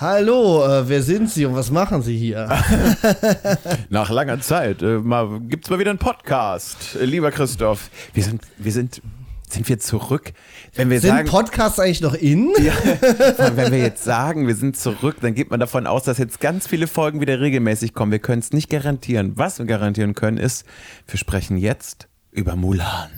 Hallo, äh, wer sind Sie und was machen Sie hier? Nach langer Zeit äh, mal, gibt's mal wieder einen Podcast. Äh, lieber Christoph, wir sind, wir sind, sind wir zurück? Wenn wir Sind sagen, Podcasts eigentlich noch in? ja, wenn wir jetzt sagen, wir sind zurück, dann geht man davon aus, dass jetzt ganz viele Folgen wieder regelmäßig kommen. Wir können es nicht garantieren. Was wir garantieren können, ist, wir sprechen jetzt über Mulan.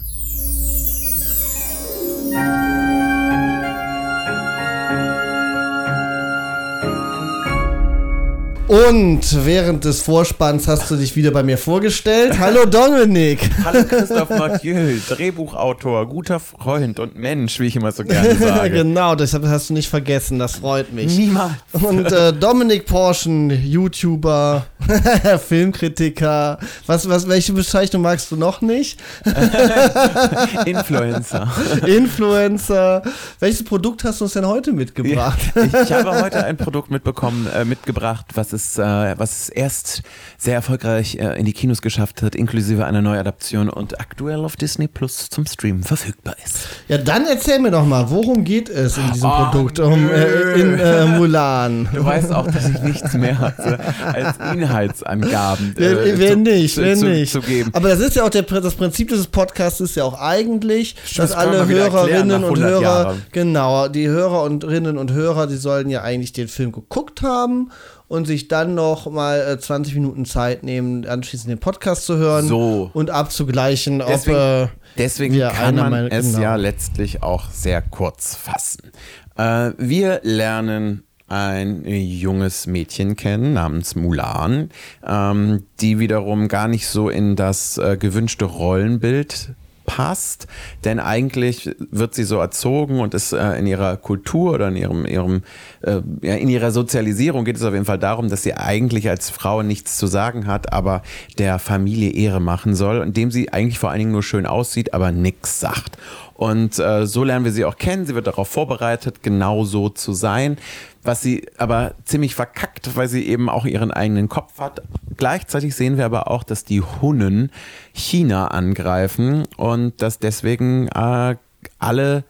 Und während des Vorspanns hast du dich wieder bei mir vorgestellt. Hallo Dominik. Hallo Christoph Mathieu, Drehbuchautor, guter Freund und Mensch, wie ich immer so gerne sage. genau, das hast du nicht vergessen, das freut mich. Niemals. Und äh, Dominik Porschen, YouTuber, Filmkritiker. Was, was, welche Bezeichnung magst du noch nicht? Influencer. Influencer. Welches Produkt hast du uns denn heute mitgebracht? Ich, ich habe heute ein Produkt mitbekommen, äh, mitgebracht, was es, äh, was es erst sehr erfolgreich äh, in die Kinos geschafft hat, inklusive einer Neuadaption und aktuell auf Disney Plus zum Streamen verfügbar ist. Ja, dann erzähl mir doch mal, worum geht es in diesem Oh, Produkt um, äh, in äh, Mulan? Du weißt auch, dass ich nichts mehr hatte als Inhaltsangaben. Äh, wer nicht, zu, wer zu, nicht. Zu geben. Aber das ist ja auch der, das Prinzip dieses Podcasts ist ja auch eigentlich, Das dass alle Hörerinnen und 100 Hörer, Jahren. genau, die Hörerinnen und Hörer, die sollen ja eigentlich den Film geguckt haben und sich dann noch mal äh, 20 Minuten Zeit nehmen, anschließend den Podcast zu hören So. und abzugleichen, Deswegen- ob äh, Deswegen wir kann man Meinung- es genau. ja letztlich auch sehr kurz fassen. Äh, wir lernen ein junges Mädchen kennen namens Mulan, ähm, die wiederum gar nicht so in das äh, gewünschte Rollenbild passt, denn eigentlich wird sie so erzogen und ist äh, in ihrer Kultur oder in ihrem, ihrem äh, ja, in ihrer Sozialisierung geht es auf jeden Fall darum, dass sie eigentlich als Frau nichts zu sagen hat, aber der Familie Ehre machen soll, indem sie eigentlich vor allen Dingen nur schön aussieht, aber nichts sagt. Und äh, so lernen wir sie auch kennen. Sie wird darauf vorbereitet, genau so zu sein. Was sie aber ziemlich verkackt, weil sie eben auch ihren eigenen Kopf hat. Gleichzeitig sehen wir aber auch, dass die Hunnen China angreifen und dass deswegen äh, alle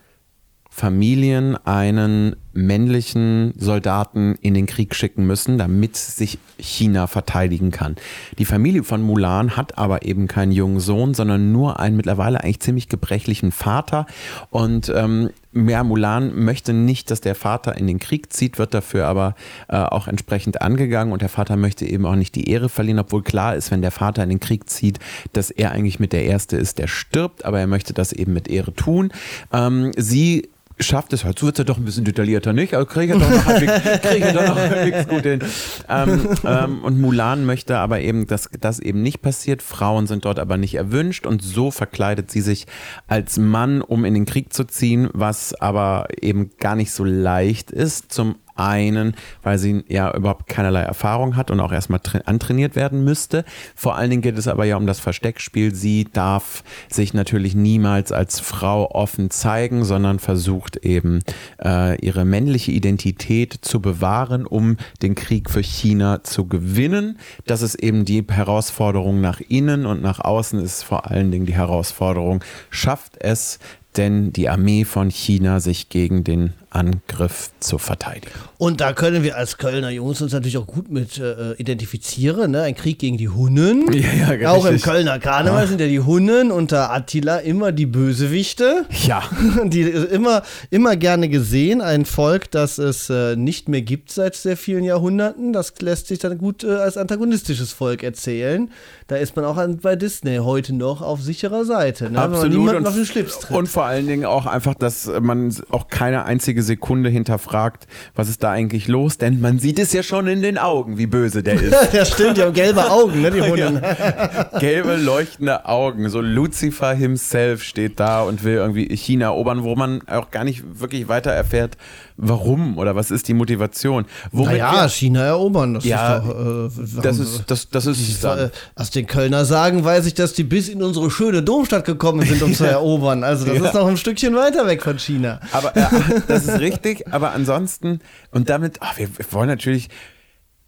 Familien einen männlichen Soldaten in den Krieg schicken müssen, damit sich China verteidigen kann. Die Familie von Mulan hat aber eben keinen jungen Sohn, sondern nur einen mittlerweile eigentlich ziemlich gebrechlichen Vater. Und ähm, ja, Mulan möchte nicht, dass der Vater in den Krieg zieht, wird dafür aber äh, auch entsprechend angegangen. Und der Vater möchte eben auch nicht die Ehre verlieren, obwohl klar ist, wenn der Vater in den Krieg zieht, dass er eigentlich mit der Erste ist, der stirbt. Aber er möchte das eben mit Ehre tun. Ähm, sie schafft es, heute wird es ja doch ein bisschen detaillierter, nicht? Aber halbwegs, kriege ich ja doch noch halbwegs gut hin. Ähm, ähm, und Mulan möchte aber eben, dass das eben nicht passiert. Frauen sind dort aber nicht erwünscht und so verkleidet sie sich als Mann, um in den Krieg zu ziehen, was aber eben gar nicht so leicht ist. Zum einen, weil sie ja überhaupt keinerlei Erfahrung hat und auch erstmal tra- antrainiert werden müsste. Vor allen Dingen geht es aber ja um das Versteckspiel. Sie darf sich natürlich niemals als Frau offen zeigen, sondern versucht eben äh, ihre männliche Identität zu bewahren, um den Krieg für China zu gewinnen. Das ist eben die Herausforderung nach innen und nach außen ist vor allen Dingen die Herausforderung, schafft es denn die Armee von China sich gegen den Angriff zu verteidigen. Und da können wir als Kölner Jungs uns natürlich auch gut mit äh, identifizieren. Ne? Ein Krieg gegen die Hunnen. Ja, ja, auch im. Kölner Karneval sind ja die Hunnen unter Attila immer die Bösewichte. Ja, Die immer, immer gerne gesehen. Ein Volk, das es äh, nicht mehr gibt seit sehr vielen Jahrhunderten. Das lässt sich dann gut äh, als antagonistisches Volk erzählen. Da ist man auch an, bei Disney heute noch auf sicherer Seite. Ne? Wenn man absolut. niemanden Und, auf den Schlips tritt. und vor allen Dingen auch einfach, dass man auch keine einzige Sekunde hinterfragt, was ist da eigentlich los, denn man sieht es ja schon in den Augen, wie böse der ist. ja, stimmt, die haben gelbe Augen, ne, die Hunnen. Gelbe, leuchtende Augen. So Lucifer himself steht da und will irgendwie China erobern, wo man auch gar nicht wirklich weiter erfährt, warum oder was ist die Motivation. Womit Naja, China erobern. Das Ja, ist doch, äh, das ist, das, das ist es Äh. Aus den Kölner Sagen weiß ich, dass die bis in unsere schöne Domstadt gekommen sind, um zu erobern. Also das Ja. ist noch ein Stückchen weiter weg von China. Aber äh, das ist richtig, aber ansonsten, und damit, ach, wir, wir wollen natürlich,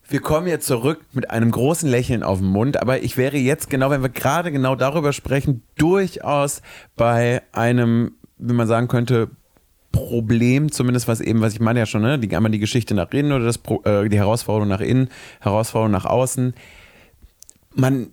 wir kommen jetzt zurück mit einem großen Lächeln auf dem Mund, aber ich wäre jetzt genau, wenn wir gerade genau darüber sprechen, durchaus bei einem, wie man sagen könnte, Problem, zumindest was eben, was ich meine ja schon, ne? die, einmal die Geschichte nach innen oder das, äh, die Herausforderung nach innen, Herausforderung nach außen. Man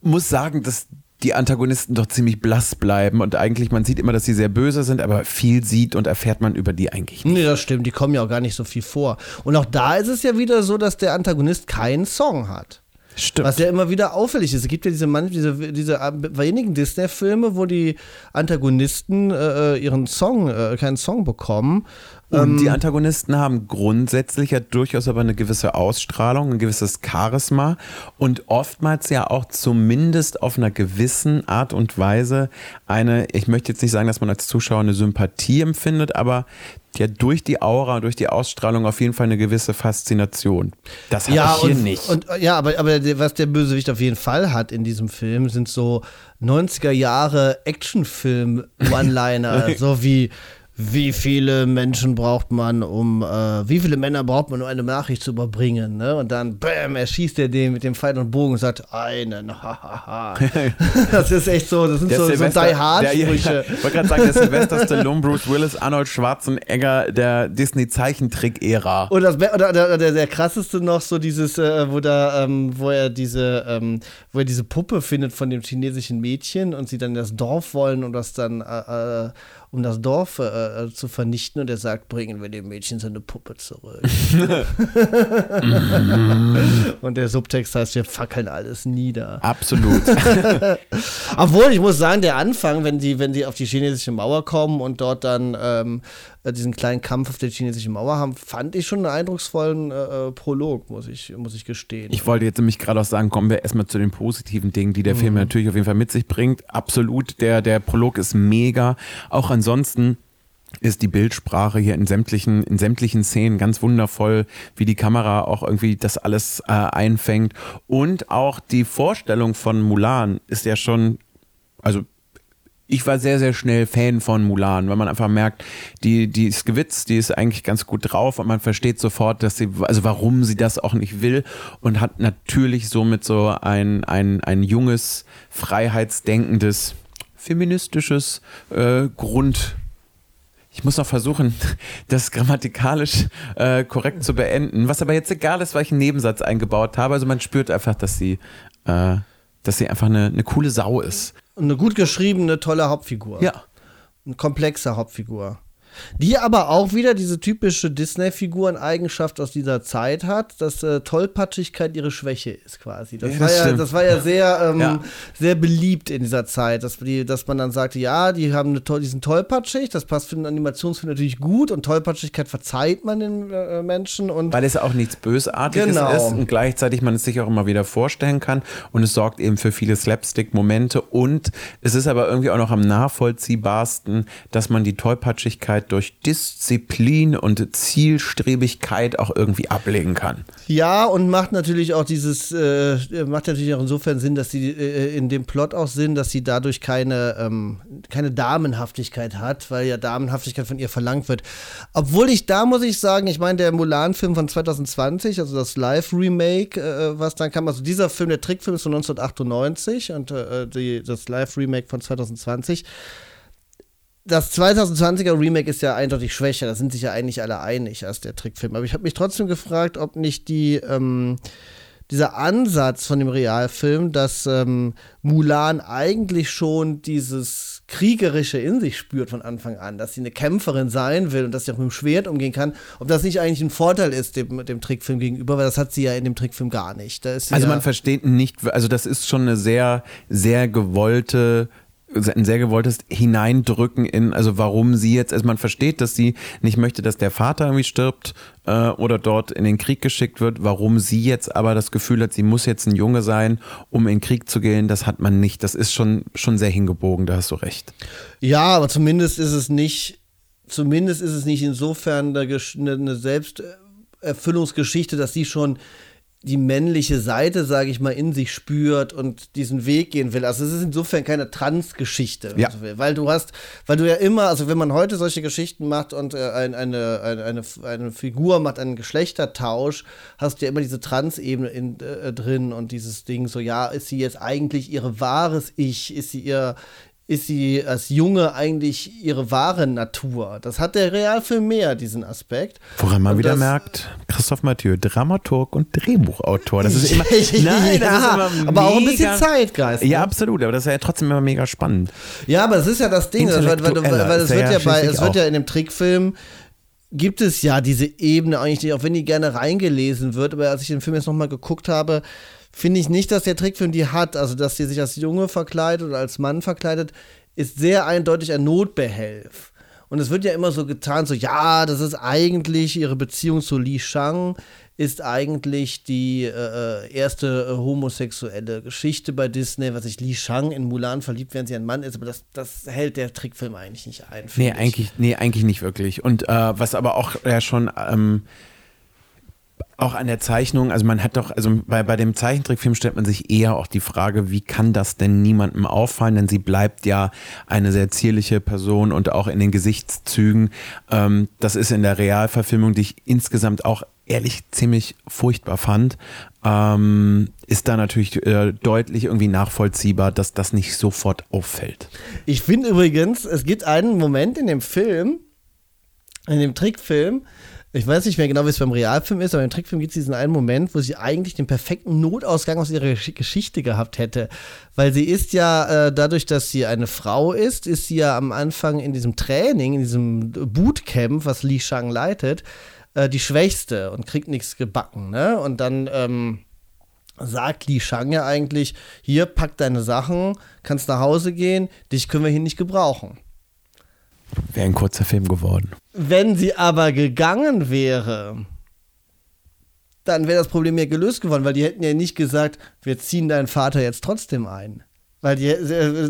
muss sagen, dass die Antagonisten doch ziemlich blass bleiben und eigentlich, man sieht immer, dass sie sehr böse sind, aber viel sieht und erfährt man über die eigentlich nicht. Nee, das stimmt, die kommen ja auch gar nicht so viel vor. Und auch da ist es ja wieder so, dass der Antagonist keinen Song hat. Stimmt. Was ja immer wieder auffällig ist. Es gibt ja diese, diese, diese wenigen Disney-Filme, wo die Antagonisten äh, äh, ihren Song, äh, keinen Song bekommen. Und ähm, die Antagonisten haben grundsätzlich ja durchaus aber eine gewisse Ausstrahlung, ein gewisses Charisma und oftmals ja auch zumindest auf einer gewissen Art und Weise eine, ich möchte jetzt nicht sagen, dass man als Zuschauer eine Sympathie empfindet, aber ja durch die Aura, durch die Ausstrahlung auf jeden Fall eine gewisse Faszination. Das habe ja, ich hier und, nicht. Und, ja, aber, aber was der Bösewicht auf jeden Fall hat in diesem Film, sind so 90er Jahre Actionfilm-One-Liner, so wie wie viele Menschen braucht man, um, äh, wie viele Männer braucht man, um eine Nachricht zu überbringen, ne? Und dann, bam, erschießt er den mit dem Pfeil und Bogen und sagt, einen, hahaha. das ist echt so, das sind der so, so Die Hard-Sprüche. ich wollte gerade sagen, der Sylvester Stallone, Bruce Willis, Arnold Schwarzenegger der Disney-Zeichentrick-Ära. Und das, oder, oder, der, der krasseste noch so dieses, äh, wo da, ähm, wo er diese, ähm, wo er diese Puppe findet von dem chinesischen Mädchen und sie dann in das Dorf wollen und das dann äh, äh um das Dorf äh, äh, zu vernichten und er sagt, bringen wir dem Mädchen seine Puppe zurück. und der Subtext heißt, wir fackeln alles nieder. Absolut. Obwohl, ich muss sagen, der Anfang, wenn die, wenn die auf die chinesische Mauer kommen und dort dann ähm, äh, diesen kleinen Kampf auf der chinesischen Mauer haben, fand ich schon einen eindrucksvollen äh, äh, Prolog, muss ich, muss ich gestehen. Ich wollte jetzt nämlich gerade auch sagen, kommen wir erstmal zu den positiven Dingen, die der mhm. Film natürlich auf jeden Fall mit sich bringt. Absolut, der, der Prolog ist mega. Auch ansonsten ist die Bildsprache hier in sämtlichen, in sämtlichen Szenen ganz wundervoll, wie die Kamera auch irgendwie das alles äh, einfängt. Und auch die Vorstellung von Mulan ist ja schon, also ich war sehr, sehr schnell Fan von Mulan, weil man einfach merkt, die, die ist gewitzt, die ist eigentlich ganz gut drauf und man versteht sofort, dass sie, also warum sie das auch nicht will und hat natürlich somit so ein, ein, ein junges, freiheitsdenkendes, feministisches äh, Grund. Ich muss noch versuchen, das grammatikalisch äh, korrekt zu beenden, was aber jetzt egal ist, weil ich einen Nebensatz eingebaut habe. Also man spürt einfach, dass sie, äh, dass sie einfach eine, eine coole Sau ist eine gut geschriebene, tolle Hauptfigur. Ja. Eine komplexe Hauptfigur. Die aber auch wieder diese typische Disney-Figuren-Eigenschaft aus dieser Zeit hat, dass äh, Tollpatschigkeit ihre Schwäche ist quasi. Das, ja, war, ja, das war ja sehr, ähm, ja. sehr beliebt in dieser Zeit, dass, die, dass man dann sagte, ja, die haben eine, die sind tollpatschig, das passt für einen Animationsfilm natürlich gut und Tollpatschigkeit verzeiht man den äh, Menschen. Und Weil es auch nichts Bösartiges genau. ist und gleichzeitig man es sich auch immer wieder vorstellen kann und es sorgt eben für viele Slapstick-Momente und es ist aber irgendwie auch noch am nachvollziehbarsten, dass man die Tollpatschigkeit durch Disziplin und Zielstrebigkeit auch irgendwie ablegen kann. Ja, und macht natürlich auch dieses, äh, macht natürlich auch insofern Sinn, dass sie äh, in dem Plot auch Sinn, dass sie dadurch keine, ähm, keine Damenhaftigkeit hat, weil ja Damenhaftigkeit von ihr verlangt wird. Obwohl ich da muss ich sagen, ich meine, der Mulan-Film von 2020, also das Live-Remake, äh, was dann kam, also dieser Film, der Trickfilm ist von 1998 und äh, die, das Live-Remake von 2020 das 2020er Remake ist ja eindeutig schwächer, da sind sich ja eigentlich alle einig als der Trickfilm. Aber ich habe mich trotzdem gefragt, ob nicht die, ähm, dieser Ansatz von dem Realfilm, dass ähm, Mulan eigentlich schon dieses Kriegerische in sich spürt von Anfang an, dass sie eine Kämpferin sein will und dass sie auch mit dem Schwert umgehen kann, ob das nicht eigentlich ein Vorteil ist dem, dem Trickfilm gegenüber, weil das hat sie ja in dem Trickfilm gar nicht. also ja man versteht nicht, also das ist schon eine sehr, sehr gewollte ein sehr gewolltes Hineindrücken in, also warum sie jetzt, also man versteht, dass sie nicht möchte, dass der Vater irgendwie stirbt äh, oder dort in den Krieg geschickt wird, warum sie jetzt aber das Gefühl hat, sie muss jetzt ein Junge sein, um in den Krieg zu gehen, das hat man nicht. Das ist schon, schon sehr hingebogen, da hast du recht. Ja, aber zumindest ist es nicht, zumindest ist es nicht insofern eine, Selbsterfüllungsgeschichte, dass sie schon die männliche Seite, sage ich mal, in sich spürt und diesen Weg gehen will. Also es ist insofern keine Trans-Geschichte, ja. weil du hast, weil du ja immer, also wenn man heute solche Geschichten macht und äh, ein, eine, eine, eine, eine, Figur macht einen Geschlechtertausch, hast du ja immer diese Trans-Ebene äh, drin und dieses Ding so, ja, ist sie jetzt eigentlich ihre wahres Ich, ist sie ihr ist sie als Junge eigentlich ihre wahre Natur. Das hat der Realfilm mehr, diesen Aspekt. Woran man und wieder merkt, Christoph Mathieu, Dramaturg und Drehbuchautor. Das ist immer, nein, das ist immer aber auch ein bisschen Zeitgeist. Ja, ne? absolut, aber das ist ja trotzdem immer mega spannend. Ja, aber das ist ja das Ding, weil, weil, weil, weil es wird ja bei, es wird ja in dem Trickfilm gibt es ja diese Ebene eigentlich nicht, auch wenn die gerne reingelesen wird, aber als ich den Film jetzt nochmal geguckt habe, finde ich nicht, dass der Trickfilm die hat. Also, dass sie sich als Junge verkleidet oder als Mann verkleidet, ist sehr eindeutig ein Notbehelf. Und es wird ja immer so getan, so, ja, das ist eigentlich ihre Beziehung zu Li Shang, ist eigentlich die äh, äh, erste äh, homosexuelle Geschichte bei Disney, was sich Li Shang in Mulan verliebt, während sie ein Mann ist, aber das, das hält der Trickfilm eigentlich nicht ein. Nee, eigentlich, nee, eigentlich nicht wirklich. Und äh, was aber auch ja schon ähm, auch an der Zeichnung, also man hat doch, also bei, bei dem Zeichentrickfilm stellt man sich eher auch die Frage, wie kann das denn niemandem auffallen? Denn sie bleibt ja eine sehr zierliche Person und auch in den Gesichtszügen. Ähm, das ist in der Realverfilmung, die ich insgesamt auch ehrlich ziemlich furchtbar fand, ähm, ist da natürlich äh, deutlich irgendwie nachvollziehbar, dass das nicht sofort auffällt. Ich finde übrigens, es gibt einen Moment in dem Film, in dem Trickfilm, ich weiß nicht mehr genau, wie es beim Realfilm ist, aber im Trickfilm gibt es diesen einen Moment, wo sie eigentlich den perfekten Notausgang aus ihrer Geschichte gehabt hätte. Weil sie ist ja, äh, dadurch, dass sie eine Frau ist, ist sie ja am Anfang in diesem Training, in diesem Bootcamp, was Li Shang leitet, äh, die Schwächste und kriegt nichts gebacken. Ne? Und dann ähm, sagt Li Shang ja eigentlich: Hier, pack deine Sachen, kannst nach Hause gehen, dich können wir hier nicht gebrauchen. Wäre ein kurzer Film geworden. Wenn sie aber gegangen wäre, dann wäre das Problem ja gelöst geworden, weil die hätten ja nicht gesagt, wir ziehen deinen Vater jetzt trotzdem ein. Weil die,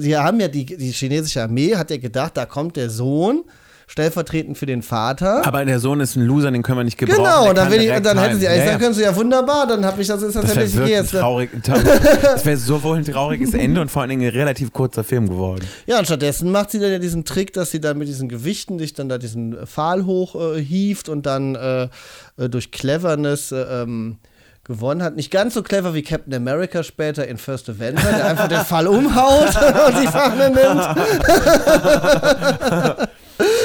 die haben ja, die, die chinesische Armee hat ja gedacht, da kommt der Sohn stellvertretend für den Vater. Aber der Sohn ist ein Loser, den können wir nicht gebrauchen. Genau, dann, ich, dann hätten sie eigentlich ja, sagen können, so, ja wunderbar, dann habe ich das, ist das, das wäre jetzt. Traurig, das wäre sowohl ein trauriges Ende und vor allen Dingen ein relativ kurzer Film geworden. Ja, und stattdessen macht sie dann ja diesen Trick, dass sie dann mit diesen Gewichten sich dann da diesen Pfahl hochhieft äh, und dann äh, äh, durch Cleverness äh, ähm, gewonnen hat. Nicht ganz so clever wie Captain America später in First Avenger, der einfach den Fall umhaut und die Fahne nimmt.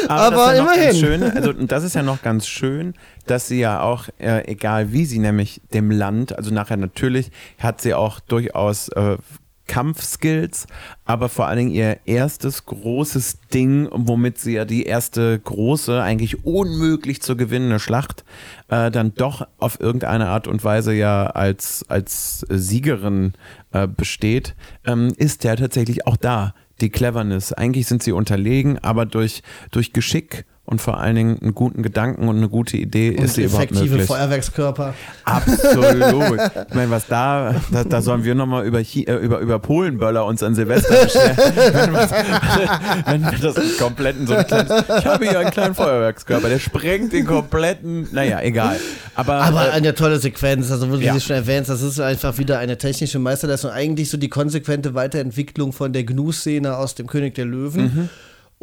Aber, Aber immerhin. Schön, also das ist ja noch ganz schön, dass sie ja auch, äh, egal wie sie nämlich dem Land, also nachher natürlich hat sie auch durchaus äh, Kampfskills, aber vor allen Dingen ihr erstes großes Ding, womit sie ja die erste große, eigentlich unmöglich zu gewinnende Schlacht äh, dann doch auf irgendeine Art und Weise ja als, als Siegerin äh, besteht, ähm, ist ja tatsächlich auch da die Cleverness. Eigentlich sind sie unterlegen, aber durch, durch Geschick und vor allen Dingen einen guten Gedanken und eine gute Idee und ist sie überhaupt möglich. Effektive Feuerwerkskörper. Absolut. ich meine, was da, da, da sollen wir nochmal über, äh, über, über Polenböller uns an Silvester bestellen. wenn, wir das kompletten, so ein kleines, ich habe hier einen kleinen Feuerwerkskörper, der sprengt den kompletten, naja, egal. Aber, Aber äh, eine tolle Sequenz, also wo du ja. sie schon erwähnst, das ist einfach wieder eine technische Meisterleistung, eigentlich so die konsequente Weiterentwicklung von der Gnu-Szene aus dem König der Löwen. Mhm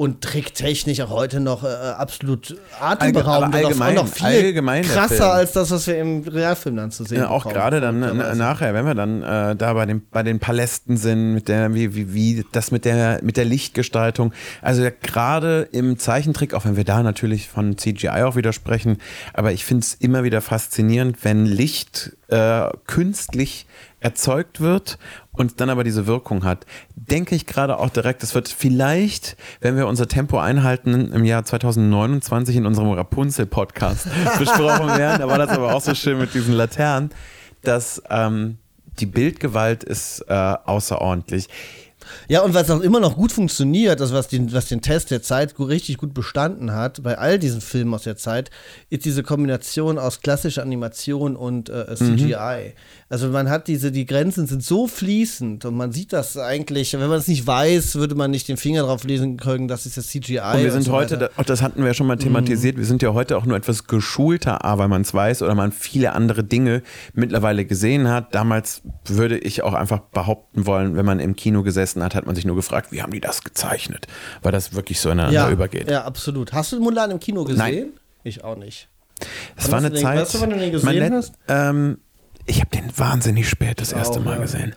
und tricktechnisch auch heute noch äh, absolut atemberaubend Allge allgemein, und noch viel krasser als das, was wir im Realfilm dann zu sehen ja, Auch gerade dann nachher, wenn wir dann äh, da bei den, bei den Palästen sind, mit der, wie, wie, wie das mit der, mit der Lichtgestaltung. Also gerade im Zeichentrick, auch wenn wir da natürlich von CGI auch widersprechen, aber ich finde es immer wieder faszinierend, wenn Licht äh, künstlich erzeugt wird und dann aber diese Wirkung hat, denke ich gerade auch direkt, es wird vielleicht, wenn wir unser Tempo einhalten, im Jahr 2029 in unserem Rapunzel-Podcast besprochen werden. Da war das aber auch so schön mit diesen Laternen, dass ähm, die Bildgewalt ist äh, außerordentlich. Ja, und was auch immer noch gut funktioniert, also was den, was den Test der Zeit richtig gut bestanden hat, bei all diesen Filmen aus der Zeit, ist diese Kombination aus klassischer Animation und äh, CGI. Mhm. Also man hat diese, die Grenzen sind so fließend und man sieht das eigentlich, wenn man es nicht weiß, würde man nicht den Finger drauf lesen können, das ist das CGI. Und wir sind und so heute, auch das hatten wir ja schon mal thematisiert, mhm. wir sind ja heute auch nur etwas geschulter, A, weil man es weiß oder man viele andere Dinge mittlerweile gesehen hat. Damals würde ich auch einfach behaupten wollen, wenn man im Kino gesessen hat, hat man sich nur gefragt, wie haben die das gezeichnet? Weil das wirklich so ineinander ja, übergeht. Ja, absolut. Hast du Mulan im Kino gesehen? Nein. Ich auch nicht. Es war eine den, Zeit. Weißt du, wann du den gesehen hast? Ähm, ich habe den wahnsinnig spät das erste Mal gesehen.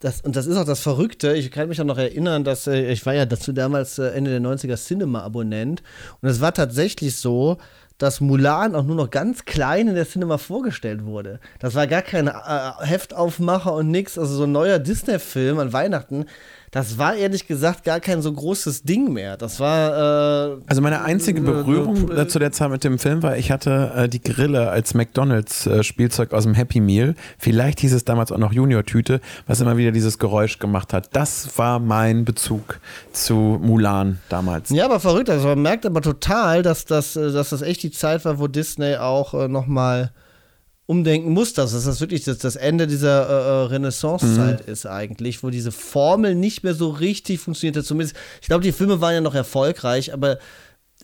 das, und das ist auch das Verrückte. Ich kann mich auch noch erinnern, dass äh, ich war ja dazu damals äh, Ende der 90er Cinema-Abonnent. Und es war tatsächlich so, dass Mulan auch nur noch ganz klein in der Cinema vorgestellt wurde. Das war gar kein äh, Heftaufmacher und nix. Also so ein neuer Disney-Film an Weihnachten das war ehrlich gesagt gar kein so großes Ding mehr. Das war. Äh, also meine einzige Berührung äh, zu der Zeit mit dem Film war, ich hatte äh, die Grille als McDonalds-Spielzeug äh, aus dem Happy Meal. Vielleicht hieß es damals auch noch Junior-Tüte, was immer wieder dieses Geräusch gemacht hat. Das war mein Bezug zu Mulan damals. Ja, aber verrückt. Also man merkt aber total, dass das, äh, dass das echt die Zeit war, wo Disney auch äh, nochmal umdenken muss, dass das wirklich das, das Ende dieser äh, äh Renaissance-Zeit mhm. ist eigentlich, wo diese Formel nicht mehr so richtig funktionierte. Zumindest, ich glaube, die Filme waren ja noch erfolgreich, aber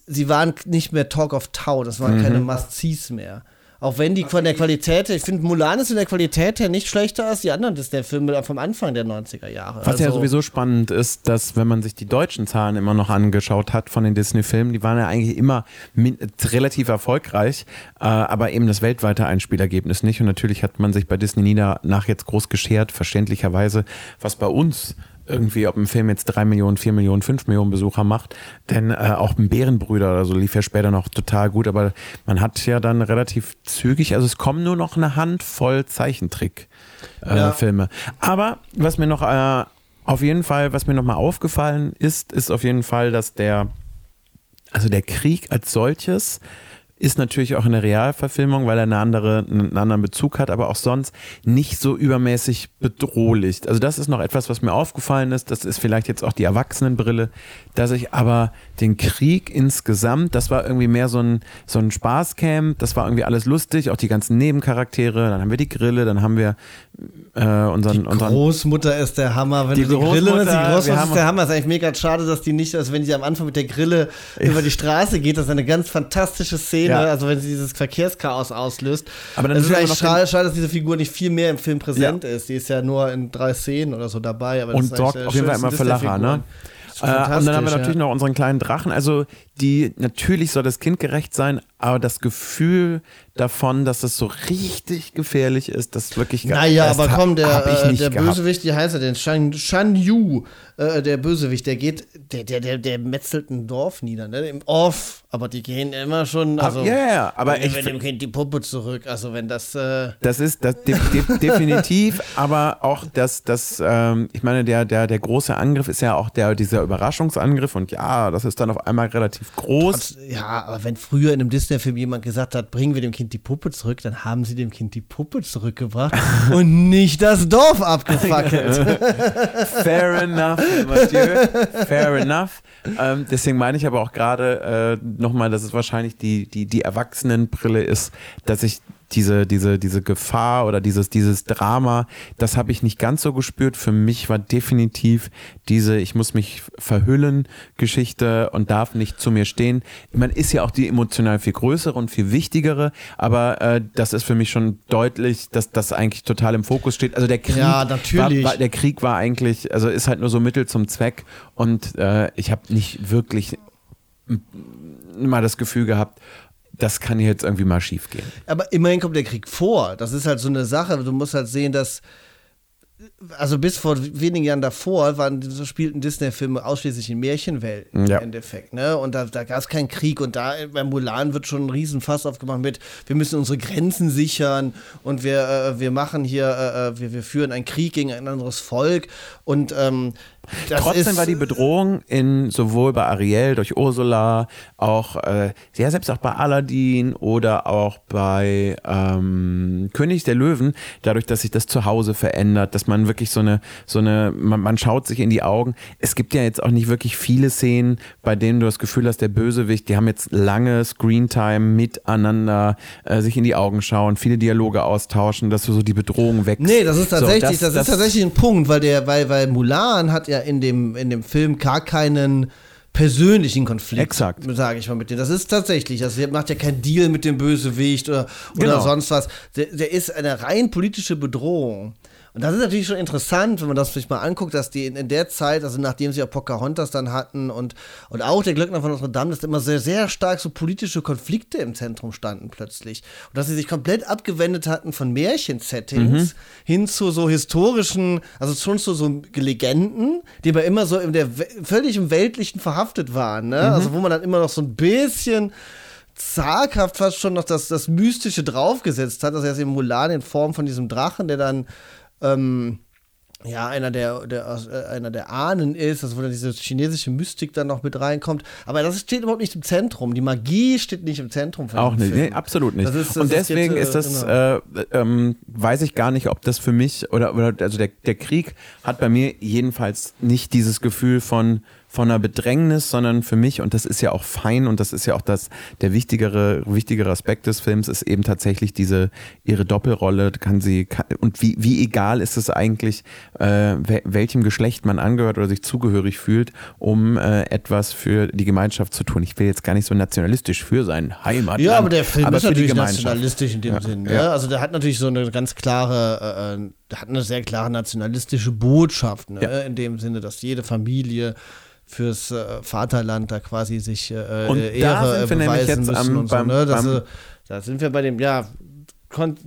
sie waren nicht mehr Talk of Town, das waren mhm. keine Must-Sees mehr. Auch wenn die von der Qualität, ich finde, Mulan ist in der Qualität her nicht schlechter als die anderen Disney-Filme vom Anfang der 90er Jahre. Was also, ja sowieso spannend ist, dass, wenn man sich die deutschen Zahlen immer noch angeschaut hat von den Disney-Filmen, die waren ja eigentlich immer relativ erfolgreich, äh, aber eben das weltweite Einspielergebnis nicht. Und natürlich hat man sich bei Disney Nieder nach jetzt groß geschert, verständlicherweise, was bei uns irgendwie, ob ein Film jetzt drei Millionen, vier Millionen, fünf Millionen Besucher macht. Denn äh, auch ein Bärenbrüder oder so lief ja später noch total gut, aber man hat ja dann relativ zügig, also es kommen nur noch eine Handvoll Zeichentrick-Filme. Äh, ja. Aber was mir noch äh, auf jeden Fall, was mir noch mal aufgefallen ist, ist auf jeden Fall, dass der, also der Krieg als solches ist natürlich auch eine Realverfilmung, weil er eine andere, einen anderen Bezug hat, aber auch sonst nicht so übermäßig bedrohlich. Also das ist noch etwas, was mir aufgefallen ist. Das ist vielleicht jetzt auch die Erwachsenenbrille, dass ich aber den Krieg insgesamt, das war irgendwie mehr so ein, so ein Spaßcamp, das war irgendwie alles lustig, auch die ganzen Nebencharaktere, dann haben wir die Grille, dann haben wir äh, unseren, die unseren Großmutter ist der Hammer. Wenn die, die Grille ist, die Großmutter ist der Hammer. Ist eigentlich mega schade, dass die nicht, also wenn sie am Anfang mit der Grille über die Straße geht, das ist eine ganz fantastische Szene, ja. also wenn sie dieses Verkehrschaos auslöst. Aber dann es ist eigentlich schade, schade, dass diese Figur nicht viel mehr im Film präsent ja. ist. Die ist ja nur in drei Szenen oder so dabei. und sorgt auf jeden Fall immer für Lacher, ne? Äh, und dann haben wir natürlich ja. noch unseren kleinen Drachen. Also die natürlich soll das kindgerecht sein, aber das Gefühl davon, dass das so richtig gefährlich ist, das wirklich gar Naja, aber komm, der, äh, der Bösewicht, wie heißt er denn? Shan, Shan Yu, äh, der Bösewicht, der geht, der, der, der, der metzelt ein Dorf nieder, ne? Im Off, aber die gehen immer schon, also. Ja, yeah, aber ich. dem Kind die Puppe zurück, also wenn das. Äh das ist das de de definitiv, aber auch das, das ähm, ich meine, der, der, der große Angriff ist ja auch der, dieser Überraschungsangriff und ja, das ist dann auf einmal relativ groß. Trotz, ja, aber wenn früher in einem Disney-Film jemand gesagt hat, bringen wir dem Kind die Puppe zurück, dann haben sie dem Kind die Puppe zurückgebracht und nicht das Dorf abgefackelt. Fair enough, Mathieu. Fair enough. Ähm, deswegen meine ich aber auch gerade äh, nochmal, dass es wahrscheinlich die, die, die Erwachsenenbrille ist, dass ich diese, diese, diese Gefahr oder dieses, dieses Drama, das habe ich nicht ganz so gespürt. Für mich war definitiv diese, ich muss mich verhüllen, Geschichte und darf nicht zu mir stehen. Man ist ja auch die emotional viel größere und viel wichtigere, aber äh, das ist für mich schon deutlich, dass das eigentlich total im Fokus steht. Also der Krieg, ja. War, war, der Krieg war eigentlich, also ist halt nur so Mittel zum Zweck und äh, ich habe nicht wirklich mal das Gefühl gehabt, das kann jetzt irgendwie mal schief gehen. Aber immerhin kommt der Krieg vor. Das ist halt so eine Sache. Du musst halt sehen, dass also bis vor wenigen Jahren davor waren, so spielten Disney-Filme ausschließlich in Märchenwelten ja. im Endeffekt, ne? Und da, da gab es keinen Krieg und da bei Mulan wird schon ein Riesenfass aufgemacht mit, wir müssen unsere Grenzen sichern und wir, äh, wir machen hier, äh, äh wir, wir führen einen Krieg gegen ein anderes Volk und ähm, das Trotzdem war die Bedrohung in sowohl bei Ariel durch Ursula, auch äh, ja selbst auch bei Aladdin oder auch bei ähm, König der Löwen, dadurch, dass sich das Zuhause verändert, dass man wirklich so eine so eine man, man, schaut sich in die Augen. Es gibt ja jetzt auch nicht wirklich viele Szenen, bei denen du das Gefühl hast, der Bösewicht, die haben jetzt lange Screentime miteinander, äh, sich in die Augen schauen, viele Dialoge austauschen, dass du so die Bedrohung wächst. Nee, das ist tatsächlich, so, das, das, das, ist tatsächlich ein Punkt, weil der, weil, weil Mulan hat ja ja in dem, in dem Film gar keinen persönlichen Konflikt, Exakt. sage ich mal mit dir. Das ist tatsächlich, er macht ja keinen Deal mit dem Bösewicht oder, oder genau. sonst was. Der, der ist eine rein politische Bedrohung. Und das ist natürlich schon interessant, wenn man das sich mal anguckt, dass die in, in der Zeit, also nachdem sie ja Pocahontas dann hatten und, und auch der Glöckner von Notre Dame, dass immer sehr, sehr stark so politische Konflikte im Zentrum standen plötzlich. Und dass sie sich komplett abgewendet hatten von Märchensettings mhm. hin zu so historischen, also schon zu so Legenden, die aber immer so in der völlig im Weltlichen verhaftet waren. Ne? Mhm. Also wo man dann immer noch so ein bisschen zaghaft fast schon noch das, das Mystische draufgesetzt hat. Also jetzt im Mulan in Form von diesem Drachen, der dann ähm, ja, einer der, der, äh, einer der Ahnen ist, also wo dann diese chinesische Mystik dann noch mit reinkommt. Aber das steht überhaupt nicht im Zentrum. Die Magie steht nicht im Zentrum. Auch nicht, nee, absolut nicht. Das ist, das Und deswegen ist, jetzt, ist das, genau. äh, ähm, weiß ich gar nicht, ob das für mich oder, oder also der, der Krieg hat bei mir jedenfalls nicht dieses Gefühl von, von einer Bedrängnis, sondern für mich, und das ist ja auch fein und das ist ja auch das, der wichtigere, wichtigere Aspekt des Films, ist eben tatsächlich diese, ihre Doppelrolle, kann sie, kann, und wie, wie egal ist es eigentlich, äh, welchem Geschlecht man angehört oder sich zugehörig fühlt, um äh, etwas für die Gemeinschaft zu tun. Ich will jetzt gar nicht so nationalistisch für sein Heimatland. Ja, aber der Film aber ist natürlich nationalistisch in dem ja, Sinn. Ja. ja. Also der hat natürlich so eine ganz klare, äh, äh der hat eine sehr klare nationalistische Botschaft, ne? ja. in dem Sinne, dass jede Familie fürs äh, Vaterland da quasi sich äh, und Ehre da sind wir beweisen jetzt müssen am, und so. Beim, ne? das, äh, da sind wir bei dem, ja,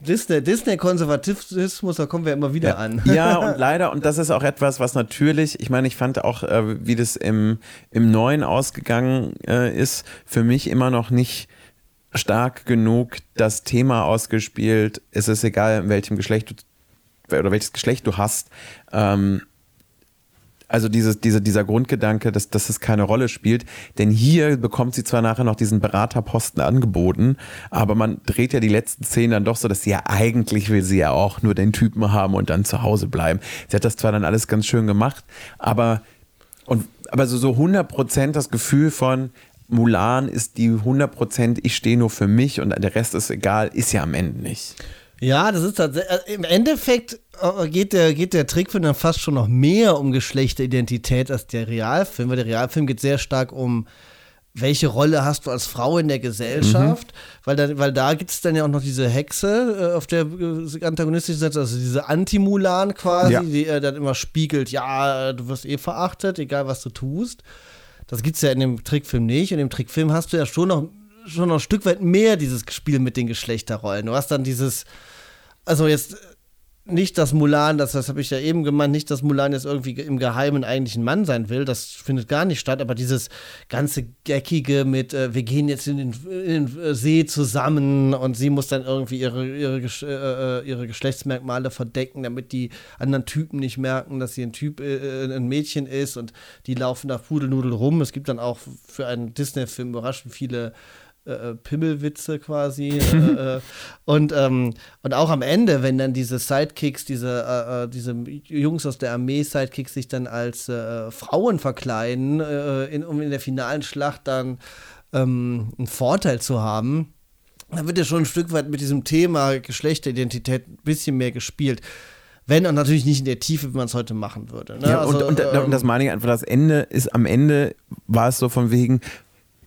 Disney, Disney-Konservatismus, da kommen wir immer wieder ja. an. Ja, und leider, und das ist auch etwas, was natürlich, ich meine, ich fand auch, äh, wie das im, im Neuen ausgegangen äh, ist, für mich immer noch nicht stark genug das Thema ausgespielt. Es ist egal, in welchem Geschlecht du, oder welches Geschlecht du hast. Ähm, also dieses, diese, dieser Grundgedanke, dass, dass es keine Rolle spielt. Denn hier bekommt sie zwar nachher noch diesen Beraterposten angeboten, aber man dreht ja die letzten Szenen dann doch so, dass sie ja eigentlich will sie ja auch nur den Typen haben und dann zu Hause bleiben. Sie hat das zwar dann alles ganz schön gemacht, aber, und, aber so, so 100% das Gefühl von, Mulan ist die 100% ich stehe nur für mich und der Rest ist egal, ist ja am Ende nicht. Ja, das ist tatsächlich, äh, im Endeffekt äh, geht der, geht der Trickfilm dann fast schon noch mehr um Geschlechteridentität als der Realfilm, weil der Realfilm geht sehr stark um, welche Rolle hast du als Frau in der Gesellschaft? Mhm. Weil da, weil da gibt es dann ja auch noch diese Hexe äh, auf der äh, antagonistischen Seite, also diese Anti-Mulan quasi, ja. die äh, dann immer spiegelt, ja, du wirst eh verachtet, egal was du tust. Das gibt es ja in dem Trickfilm nicht. In dem Trickfilm hast du ja schon noch, schon noch ein Stück weit mehr dieses Spiel mit den Geschlechterrollen. Du hast dann dieses, also jetzt nicht, dass Mulan, das, das habe ich ja eben gemeint, nicht, dass Mulan jetzt irgendwie im Geheimen eigentlich ein Mann sein will, das findet gar nicht statt, aber dieses ganze Geckige mit, äh, wir gehen jetzt in den, in den, äh, See zusammen und sie muss dann irgendwie ihre, ihre, äh, äh, ihre Geschlechtsmerkmale verdecken, damit die anderen Typen nicht merken, dass sie ein Typ, äh, äh, ein Mädchen ist und die laufen da Pudelnudel rum. Es gibt dann auch für einen Disney-Film überraschend viele äh, Pimmelwitze quasi. Äh, äh, und, ähm, und auch am Ende, wenn dann diese Sidekicks, diese, äh, äh diese Jungs aus der Armee Sidekicks sich dann als äh, Frauen verkleiden, in, um in der finalen Schlacht dann ähm, einen Vorteil zu haben, da wird ja schon ein Stück weit mit diesem Thema Geschlechteridentität ein bisschen mehr gespielt. Wenn und natürlich nicht in der Tiefe, wie man es heute machen würde. Ne? Ja, also, und, und, ähm, und, das meine ich einfach, das Ende ist am Ende war es so von wegen,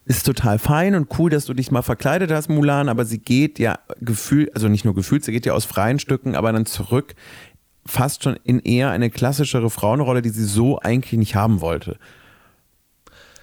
ist total fein und cool, dass du dich mal verkleidet hast, Mulan, aber sie geht ja gefühlt, also nicht nur gefühlt, sie geht ja aus freien Stücken, aber dann zurück fast schon in eher eine klassischere Frauenrolle, die sie so eigentlich nicht haben wollte.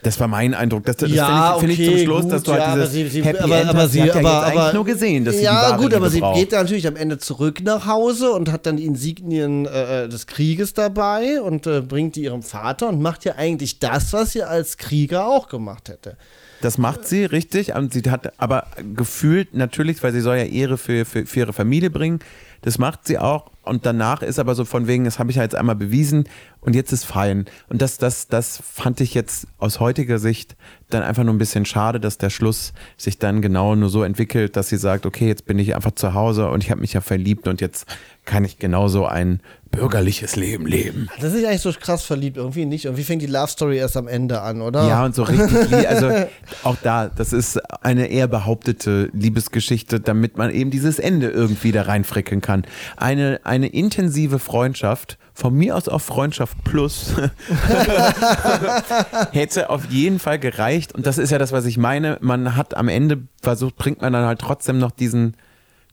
Das war mein Eindruck. Das, das ja, finde ich, find ich, zum Schluss, gut, dass du halt ja, dieses sie, sie, Happy aber, End aber sie, hat ja aber, aber, nur gesehen, dass sie Ja, gut, aber sie braucht. geht natürlich am Ende zurück nach Hause und hat dann die Insignien äh, äh, des Krieges dabei und äh, bringt die ihrem Vater und macht ja eigentlich das, was sie als Krieger auch gemacht hätte. Das macht sie, richtig. Sie hat aber gefühlt natürlich, weil sie soll ja Ehre für, für, für ihre Familie bringen. Das macht sie auch. Und danach ist aber so von wegen, das habe ich ja jetzt einmal bewiesen und jetzt ist fein. Und das, das, das fand ich jetzt aus heutiger Sicht dann einfach nur ein bisschen schade, dass der Schluss sich dann genau nur so entwickelt, dass sie sagt, okay, jetzt bin ich einfach zu Hause und ich habe mich ja verliebt und jetzt kann ich genauso ein bürgerliches Leben leben. Das ist eigentlich so krass verliebt, irgendwie nicht. Irgendwie fängt die Love Story erst am Ende an, oder? Ja, und so richtig, also auch da, das ist eine eher behauptete Liebesgeschichte, damit man eben dieses Ende irgendwie da reinfrickeln kann. Eine, eine intensive Freundschaft von mir aus auch Freundschaft plus hätte auf jeden Fall gereicht. Und das ist ja das, was ich meine. Man hat am Ende versucht, bringt man dann halt trotzdem noch diesen,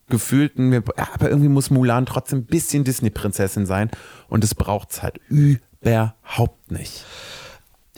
gefühlten, aber irgendwie muss Mulan trotzdem ein bisschen Disney-Prinzessin sein und es braucht es halt überhaupt nicht.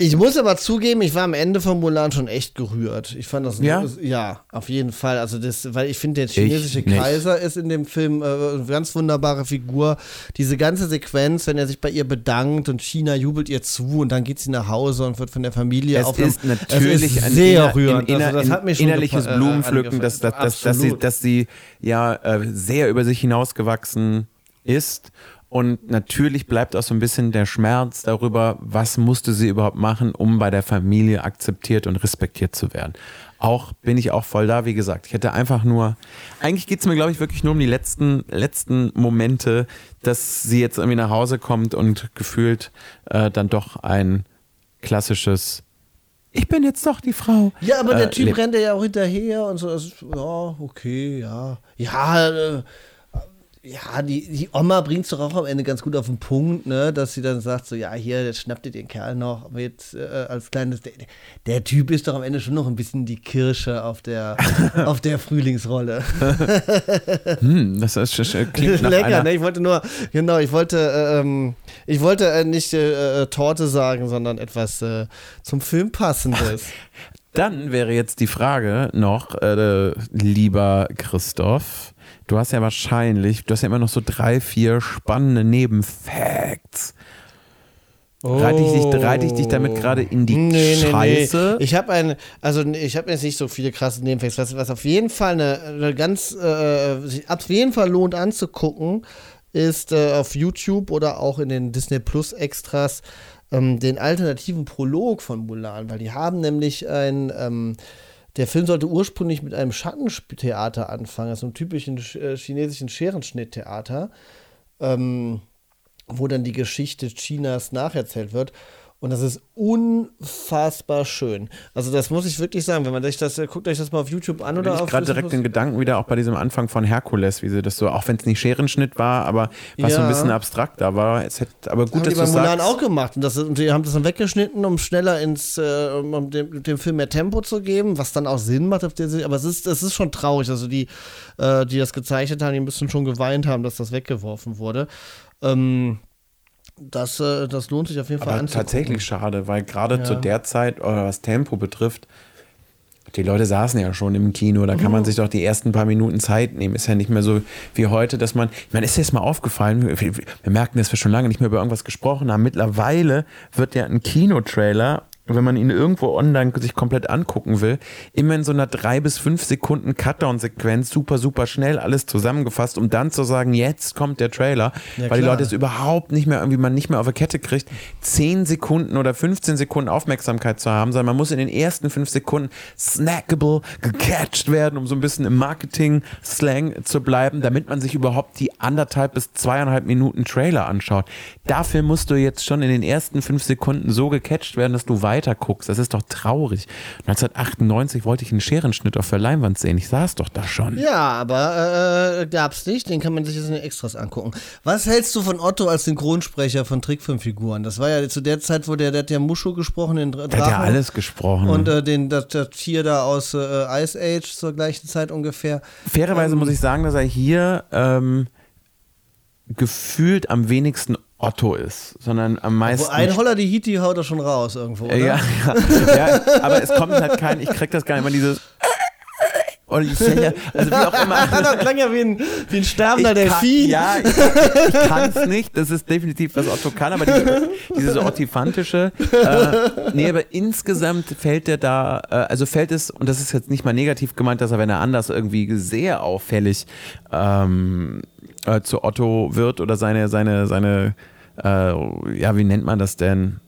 Ich muss aber zugeben, ich war am Ende von Mulan schon echt gerührt. Ich fand das Ja? ja auf jeden Fall. Also das, weil ich finde, der chinesische. Kaiser ist in dem Film äh, eine ganz wunderbare Figur. Diese ganze Sequenz, wenn er sich bei ihr bedankt und China jubelt ihr zu und dann geht sie nach Hause und wird von der Familie Es aufgenommen. ist natürlich es ist ein sehr rührend. inner- also das hat mich schon innerliches äh, Blumenpflücken, dass, dass, dass, dass, sie, dass sie ja äh, sehr über sich hinausgewachsen ist. Und natürlich bleibt auch so ein bisschen der Schmerz darüber, was musste sie überhaupt machen, um bei der Familie akzeptiert und respektiert zu werden. Auch bin ich auch voll da, wie gesagt. Ich hätte einfach nur, eigentlich geht es mir, glaube ich, wirklich nur um die letzten, letzten Momente, dass sie jetzt irgendwie nach Hause kommt und gefühlt äh, dann doch ein klassisches ich bin jetzt doch die Frau. Ja, aber der äh, Typ lebt. rennt ja auch hinterher und so. Das ist, ja, okay, ja. Ja, äh, ja, die, die Oma bringt es doch auch am Ende ganz gut auf den Punkt, ne, dass sie dann sagt, so, ja, hier, jetzt schnappt ihr den Kerl noch, aber jetzt äh, als kleines, der, der Typ ist doch am Ende schon noch ein bisschen die Kirsche auf der, auf der Frühlingsrolle. Hm, das ist, das klingt nach Lecker, ne? Ich wollte nur, genau, ich wollte, äh, ähm, ich wollte äh, nicht äh, äh, Torte sagen, sondern etwas äh, zum Film passendes. Dann wäre jetzt die Frage noch, lieber Christoph, du hast ja wahrscheinlich, du hast ja immer noch so drei, vier spannende Nebenfacts. Reite ich dich, reite ich dich damit gerade in die Nee, nee, Scheiße? Nee. Ich habe ein, also ich habe jetzt nicht so viele krasse Nebenfacts, was, was auf jeden Fall eine, eine ganz, äh, sich auf jeden Fall lohnt anzugucken, ist äh, auf YouTube oder auch in den Disney Plus Extras ähm, den alternativen Prolog von Mulan, weil die haben nämlich ein, ähm, der Film sollte ursprünglich mit einem Schattentheater anfangen, also einem typischen äh, chinesischen Scherenschnitttheater. Ähm, wo dann die Geschichte Chinas nacherzählt wird. Und das ist unfassbar schön. Also das muss ich wirklich sagen, wenn man sich das, äh, guckt euch das mal auf YouTube an oder ich auf gerade direkt den Gedanken wieder auch bei diesem Anfang von Herkules, wie sie das so, auch wenn es nicht Scherenschnitt war, aber was so ein Ja. bisschen abstrakter war. Es hätte, aber gut, haben die dass bei du Mulan sagst. auch gemacht. Und, das, und die haben das dann weggeschnitten, um schneller ins, äh, um dem, dem Film mehr Tempo zu geben, was dann auch Sinn macht auf der Sicht. Aber es ist, es ist schon traurig. Also die, äh, die das gezeichnet haben, die müssen schon geweint haben, dass das weggeworfen wurde. Ähm, das, äh, das lohnt sich auf jeden Fall Aber anzugucken. tatsächlich schade, weil gerade Ja. zu der Zeit, oder was Tempo betrifft, die Leute saßen ja schon im Kino, da kann man sich doch die ersten paar Minuten Zeit nehmen. Ist ja nicht mehr so wie heute, dass man, ich meine, ist dir jetzt mal aufgefallen, wir, wir wir merken, dass wir schon lange nicht mehr über irgendwas gesprochen haben. Mittlerweile wird ja ein Kinotrailer, wenn man ihn irgendwo online sich komplett angucken will, immer in so einer drei bis fünf Sekunden Cutdown-Sequenz super, super schnell alles zusammengefasst, um dann zu sagen, jetzt kommt der Trailer, Ja, weil die. Leute es überhaupt nicht mehr, irgendwie man nicht mehr auf der Kette kriegt, 10 Sekunden oder 15 Sekunden Aufmerksamkeit zu haben, sondern man muss in den ersten 5 Sekunden snackable, gecatcht werden, um so ein bisschen im Marketing-Slang zu bleiben, damit man sich überhaupt die anderthalb bis zweieinhalb Minuten Trailer anschaut. Dafür musst du jetzt schon in den ersten 5 Sekunden so gecatcht werden, dass du weiter guckst. Das ist doch traurig. 1998 wollte ich einen Scherenschnitt auf der Leinwand sehen. Ich saß doch da schon. Ja, aber äh, gab's nicht. Den kann man sich jetzt in den Extras angucken. Was hältst du von Otto als Synchronsprecher von Trickfilmfiguren? Das war ja zu der Zeit, wo der, der hat ja Mushu gesprochen, den Der hat ja alles gesprochen. Und äh, den, das, das Tier da aus äh, Ice Age zur gleichen Zeit ungefähr. Fairerweise muss ich sagen, dass er hier ähm, gefühlt am wenigsten Otto ist, sondern am Wo meisten. ein Holler die Hiti haut er schon raus irgendwo, oder? Ja, ja, ja, aber es kommt halt kein, ich krieg das gar nicht mehr dieses. Und ich ja, also wie auch immer. das klang ja wie ein, wie ein sterbender Delfin. ja, ich, ich kann es nicht. Das ist definitiv, was Otto kann, aber diese, dieses Ottifantische. Äh, nee, aber insgesamt fällt der da, äh, also fällt es, und das ist jetzt nicht mal negativ gemeint, dass er, wenn er anders irgendwie sehr auffällig ähm, äh, zu Otto wird oder seine, seine, seine, äh, ja, wie nennt man das denn?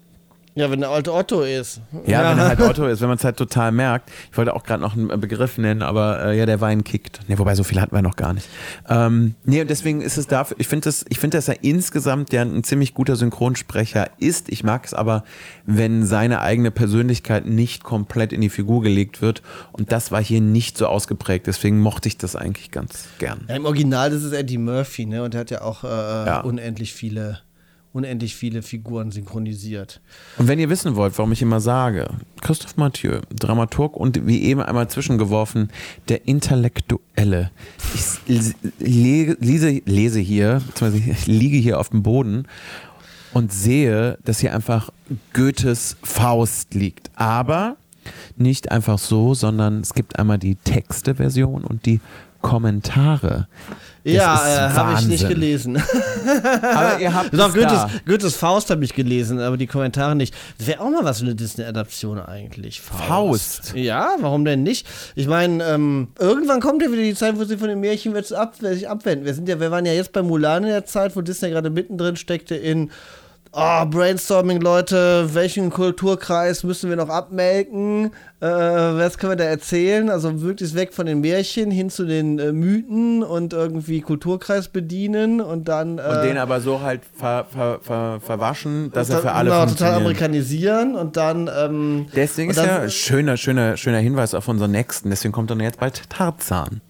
Ja, wenn der alte Otto ist. Ja, wenn er halt Otto ist, wenn man es halt total merkt. Ich wollte auch gerade noch einen Begriff nennen, aber äh, ja, der Wein kickt. Ne, wobei so viel hatten wir noch gar nicht. Ähm, nee, und deswegen ist es dafür, ich finde das, ich finde, dass er insgesamt ja ein ziemlich guter Synchronsprecher ist. Ich mag es aber, wenn seine eigene Persönlichkeit nicht komplett in die Figur gelegt wird. Und das war hier nicht so ausgeprägt. Deswegen mochte ich das eigentlich ganz gern. Ja, Im Original das ist Eddie Murphy, ne? Und der hat ja auch äh, Ja. unendlich viele, unendlich viele Figuren synchronisiert. Und wenn ihr wissen wollt, warum ich immer sage, Christoph Mathieu, Dramaturg und wie eben einmal zwischengeworfen, der Intellektuelle. Ich lese, lese hier, ich liege hier auf dem Boden und sehe, dass hier einfach Goethes Faust liegt. Aber nicht einfach so, sondern es gibt einmal die Texte-Version und die Kommentare. Das ja, äh, habe ich nicht gelesen. aber ihr habt Doch, Goethes, Goethes, Faust habe ich gelesen, aber die Kommentare nicht. Das wäre auch mal was für eine Disney-Adaption eigentlich. Faust. Faust. Ja, warum denn nicht? Ich meine, ähm, irgendwann kommt ja wieder die Zeit, wo sie von den Märchen ab, sich abwenden. Wir, sind ja, wir waren ja jetzt bei Mulan in der Zeit, wo Disney gerade mittendrin steckte in oh, Brainstorming, Leute, welchen Kulturkreis müssen wir noch abmelken? Äh, was können wir da erzählen? Also möglichst weg von den Märchen hin zu den äh, Mythen und irgendwie Kulturkreis bedienen und dann. Äh, und den aber so halt ver, ver, ver, verwaschen, dass er für alle genau, total amerikanisieren und dann. Ähm, deswegen und ist ja schöner, schöner, schöner Hinweis auf unseren nächsten. Deswegen kommt dann jetzt bald Tarzan.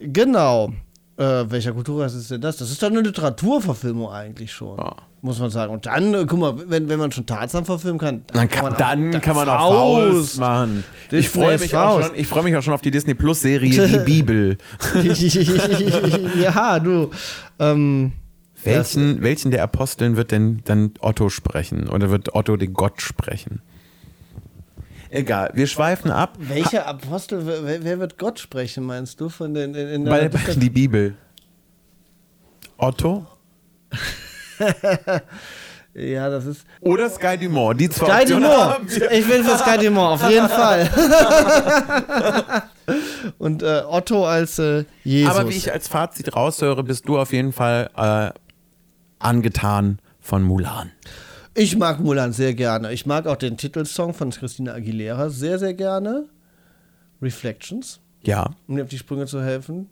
Genau. Äh, welcher Kulturkreis ist denn das? Das ist doch eine Literaturverfilmung eigentlich schon. Ja. Muss man sagen. Und dann, äh, guck mal, wenn, wenn man schon Tarzan verfilmen kann, dann, kann, man, dann auch, kann man auch Faust machen. Ich freue mich, auch schon, ich freu mich auch schon auf die Disney Plus Serie Die Bibel. ja, du. Ähm, welchen, welchen der Aposteln wird denn dann Otto sprechen? Oder wird Otto den Gott sprechen? Egal, wir schweifen ab. Welcher Apostel, wer, wer, wird Gott sprechen, meinst du? Von den, in, in Bei, der, die Bibel. Otto? ja, das ist. Oder Sky Dumont, die zwei Sky Dumont. Ich bin für Sky Dumont, auf jeden Fall. Und äh, Otto als äh, Jesus. Aber wie ich als Fazit raushöre, bist du auf jeden Fall äh, angetan von Mulan. Ich mag Mulan sehr gerne. Ich mag auch den Titelsong von Christina Aguilera sehr, sehr gerne. Reflections. Ja. Um dir auf die Sprünge zu helfen.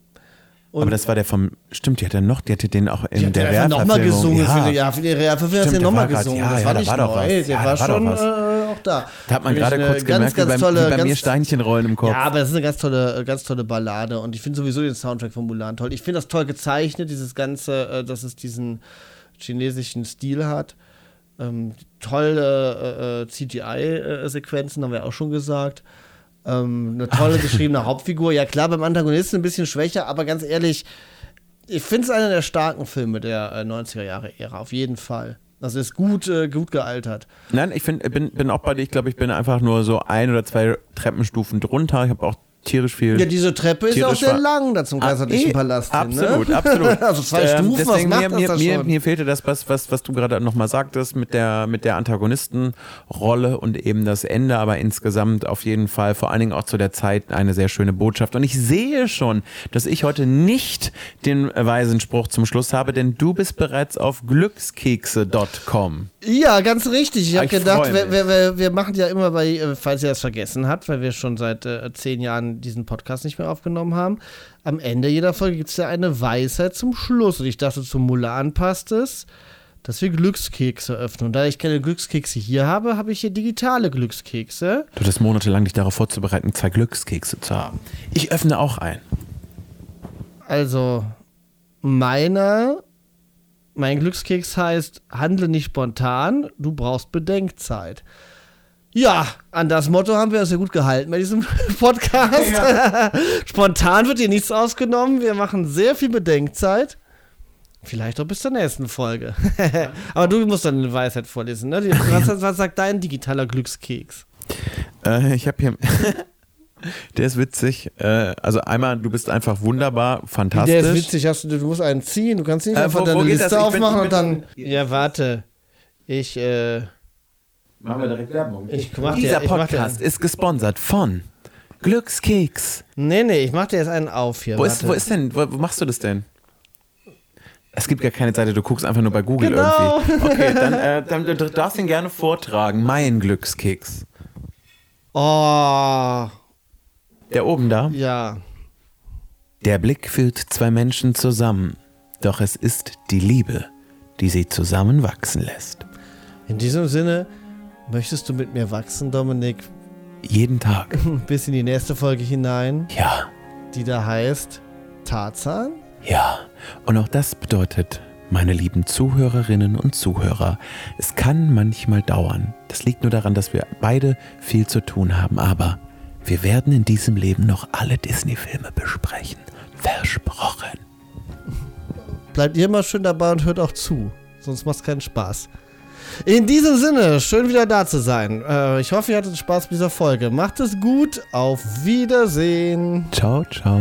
Und aber das war der vom, stimmt, die hat er noch, die hatte den auch in der Realverfilmung. nochmal gesungen, ja. für die, ja, für die Realverfilmung hat er nochmal gesungen. Ja, das ja, war nicht war neu, der ja, war, war schon äh, auch da. Da hat man gerade kurz ganz, gemerkt, ganz wie, tolle, wie bei ganz, mir Steinchen rollen im Kopf. Ja, aber das ist eine ganz tolle, ganz tolle Ballade und ich finde sowieso den Soundtrack von Mulan toll. Ich finde das toll gezeichnet, dieses ganze, äh, dass es diesen chinesischen Stil hat. Ähm, tolle äh, äh CGI-Sequenzen, haben wir auch schon gesagt. Ähm, eine tolle geschriebene Hauptfigur. Ja, klar, beim Antagonisten ein bisschen schwächer, aber ganz ehrlich, ich finde es einer der starken Filme der äh, 90er Jahre Ära, auf jeden Fall. Das ist gut, äh, gut gealtert. Nein, ich find, bin, bin auch bei dir. Ich glaube, ich bin einfach nur so ein oder zwei Treppenstufen drunter. Ich habe auch tierisch viel. Ja, diese Treppe ist auch sehr lang da zum Kaiserlichen ah, Palast. Absolut, hin, ne? absolut. also zwei ähm, Stufen, deswegen, was mir, mir, das mir, mir, fehlte das, was, was, was du gerade nochmal sagtest, mit der, mit der Antagonistenrolle und eben das Ende, aber insgesamt auf jeden Fall, vor allen Dingen auch zu der Zeit, eine sehr schöne Botschaft. Und ich sehe schon, dass ich heute nicht den weisen Spruch zum Schluss habe, denn du bist bereits auf glückskekse.com. Ja, ganz richtig. Ich habe gedacht, wir, wir, wir, machen ja immer bei, äh, falls ihr das vergessen habt, weil wir schon seit äh, zehn Jahren diesen Podcast nicht mehr aufgenommen haben, am Ende jeder Folge gibt es ja eine Weisheit zum Schluss. Und ich dachte, zum Mulan passt es, dass wir Glückskekse öffnen. Und da ich keine Glückskekse hier habe, habe ich hier digitale Glückskekse. Du hast monatelang dich darauf vorzubereiten, zwei Glückskekse zu haben. Ich öffne auch einen. Also, meiner mein Glückskeks heißt, handle nicht spontan, du brauchst Bedenkzeit. Ja, an das Motto haben wir uns ja gut gehalten bei diesem Podcast. Ja. Spontan wird hier nichts ausgenommen. Wir machen sehr viel Bedenkzeit. Vielleicht auch bis zur nächsten Folge. Aber du musst dann eine Weisheit vorlesen, ne? Was, was sagt dein digitaler Glückskeks? Äh, ich habe hier. Der ist witzig. Äh, also einmal, du bist einfach wunderbar, fantastisch. Der ist witzig. Hast du, du musst einen ziehen. Du kannst nicht äh, einfach wo, deine wo Liste aufmachen und dann. Ja, warte. Ich. Äh, Machen wir direkt Werbung. Ich mach Dieser dir, Podcast ist gesponsert von Glückskeks. Nee, nee, ich mach dir jetzt einen auf hier. Wo, ist, wo ist denn, wo, wo, machst du das denn? Es gibt gar keine Seite, du guckst einfach nur bei Google genau. irgendwie. Okay, dann, äh, dann du darfst ihn gerne vortragen. Mein Glückskeks. Oh. Der oben da? Ja. Der Blick führt zwei Menschen zusammen, doch es ist die Liebe, die sie zusammen wachsen lässt. In diesem Sinne, möchtest du mit mir wachsen, Dominik? Jeden Tag. Bis in die nächste Folge hinein. Ja. Die da heißt Tarzan? Ja. Und auch das bedeutet meine lieben Zuhörerinnen und Zuhörer, es kann manchmal dauern. Das liegt nur daran, dass wir beide viel zu tun haben, aber wir werden in diesem Leben noch alle Disney-Filme besprechen. Versprochen. Bleibt ihr mal schön dabei und hört auch zu. Sonst macht es keinen Spaß. In diesem Sinne, schön wieder da zu sein. Äh, ich hoffe, ihr hattet Spaß mit dieser Folge. Macht es gut. Auf Wiedersehen. Ciao, ciao.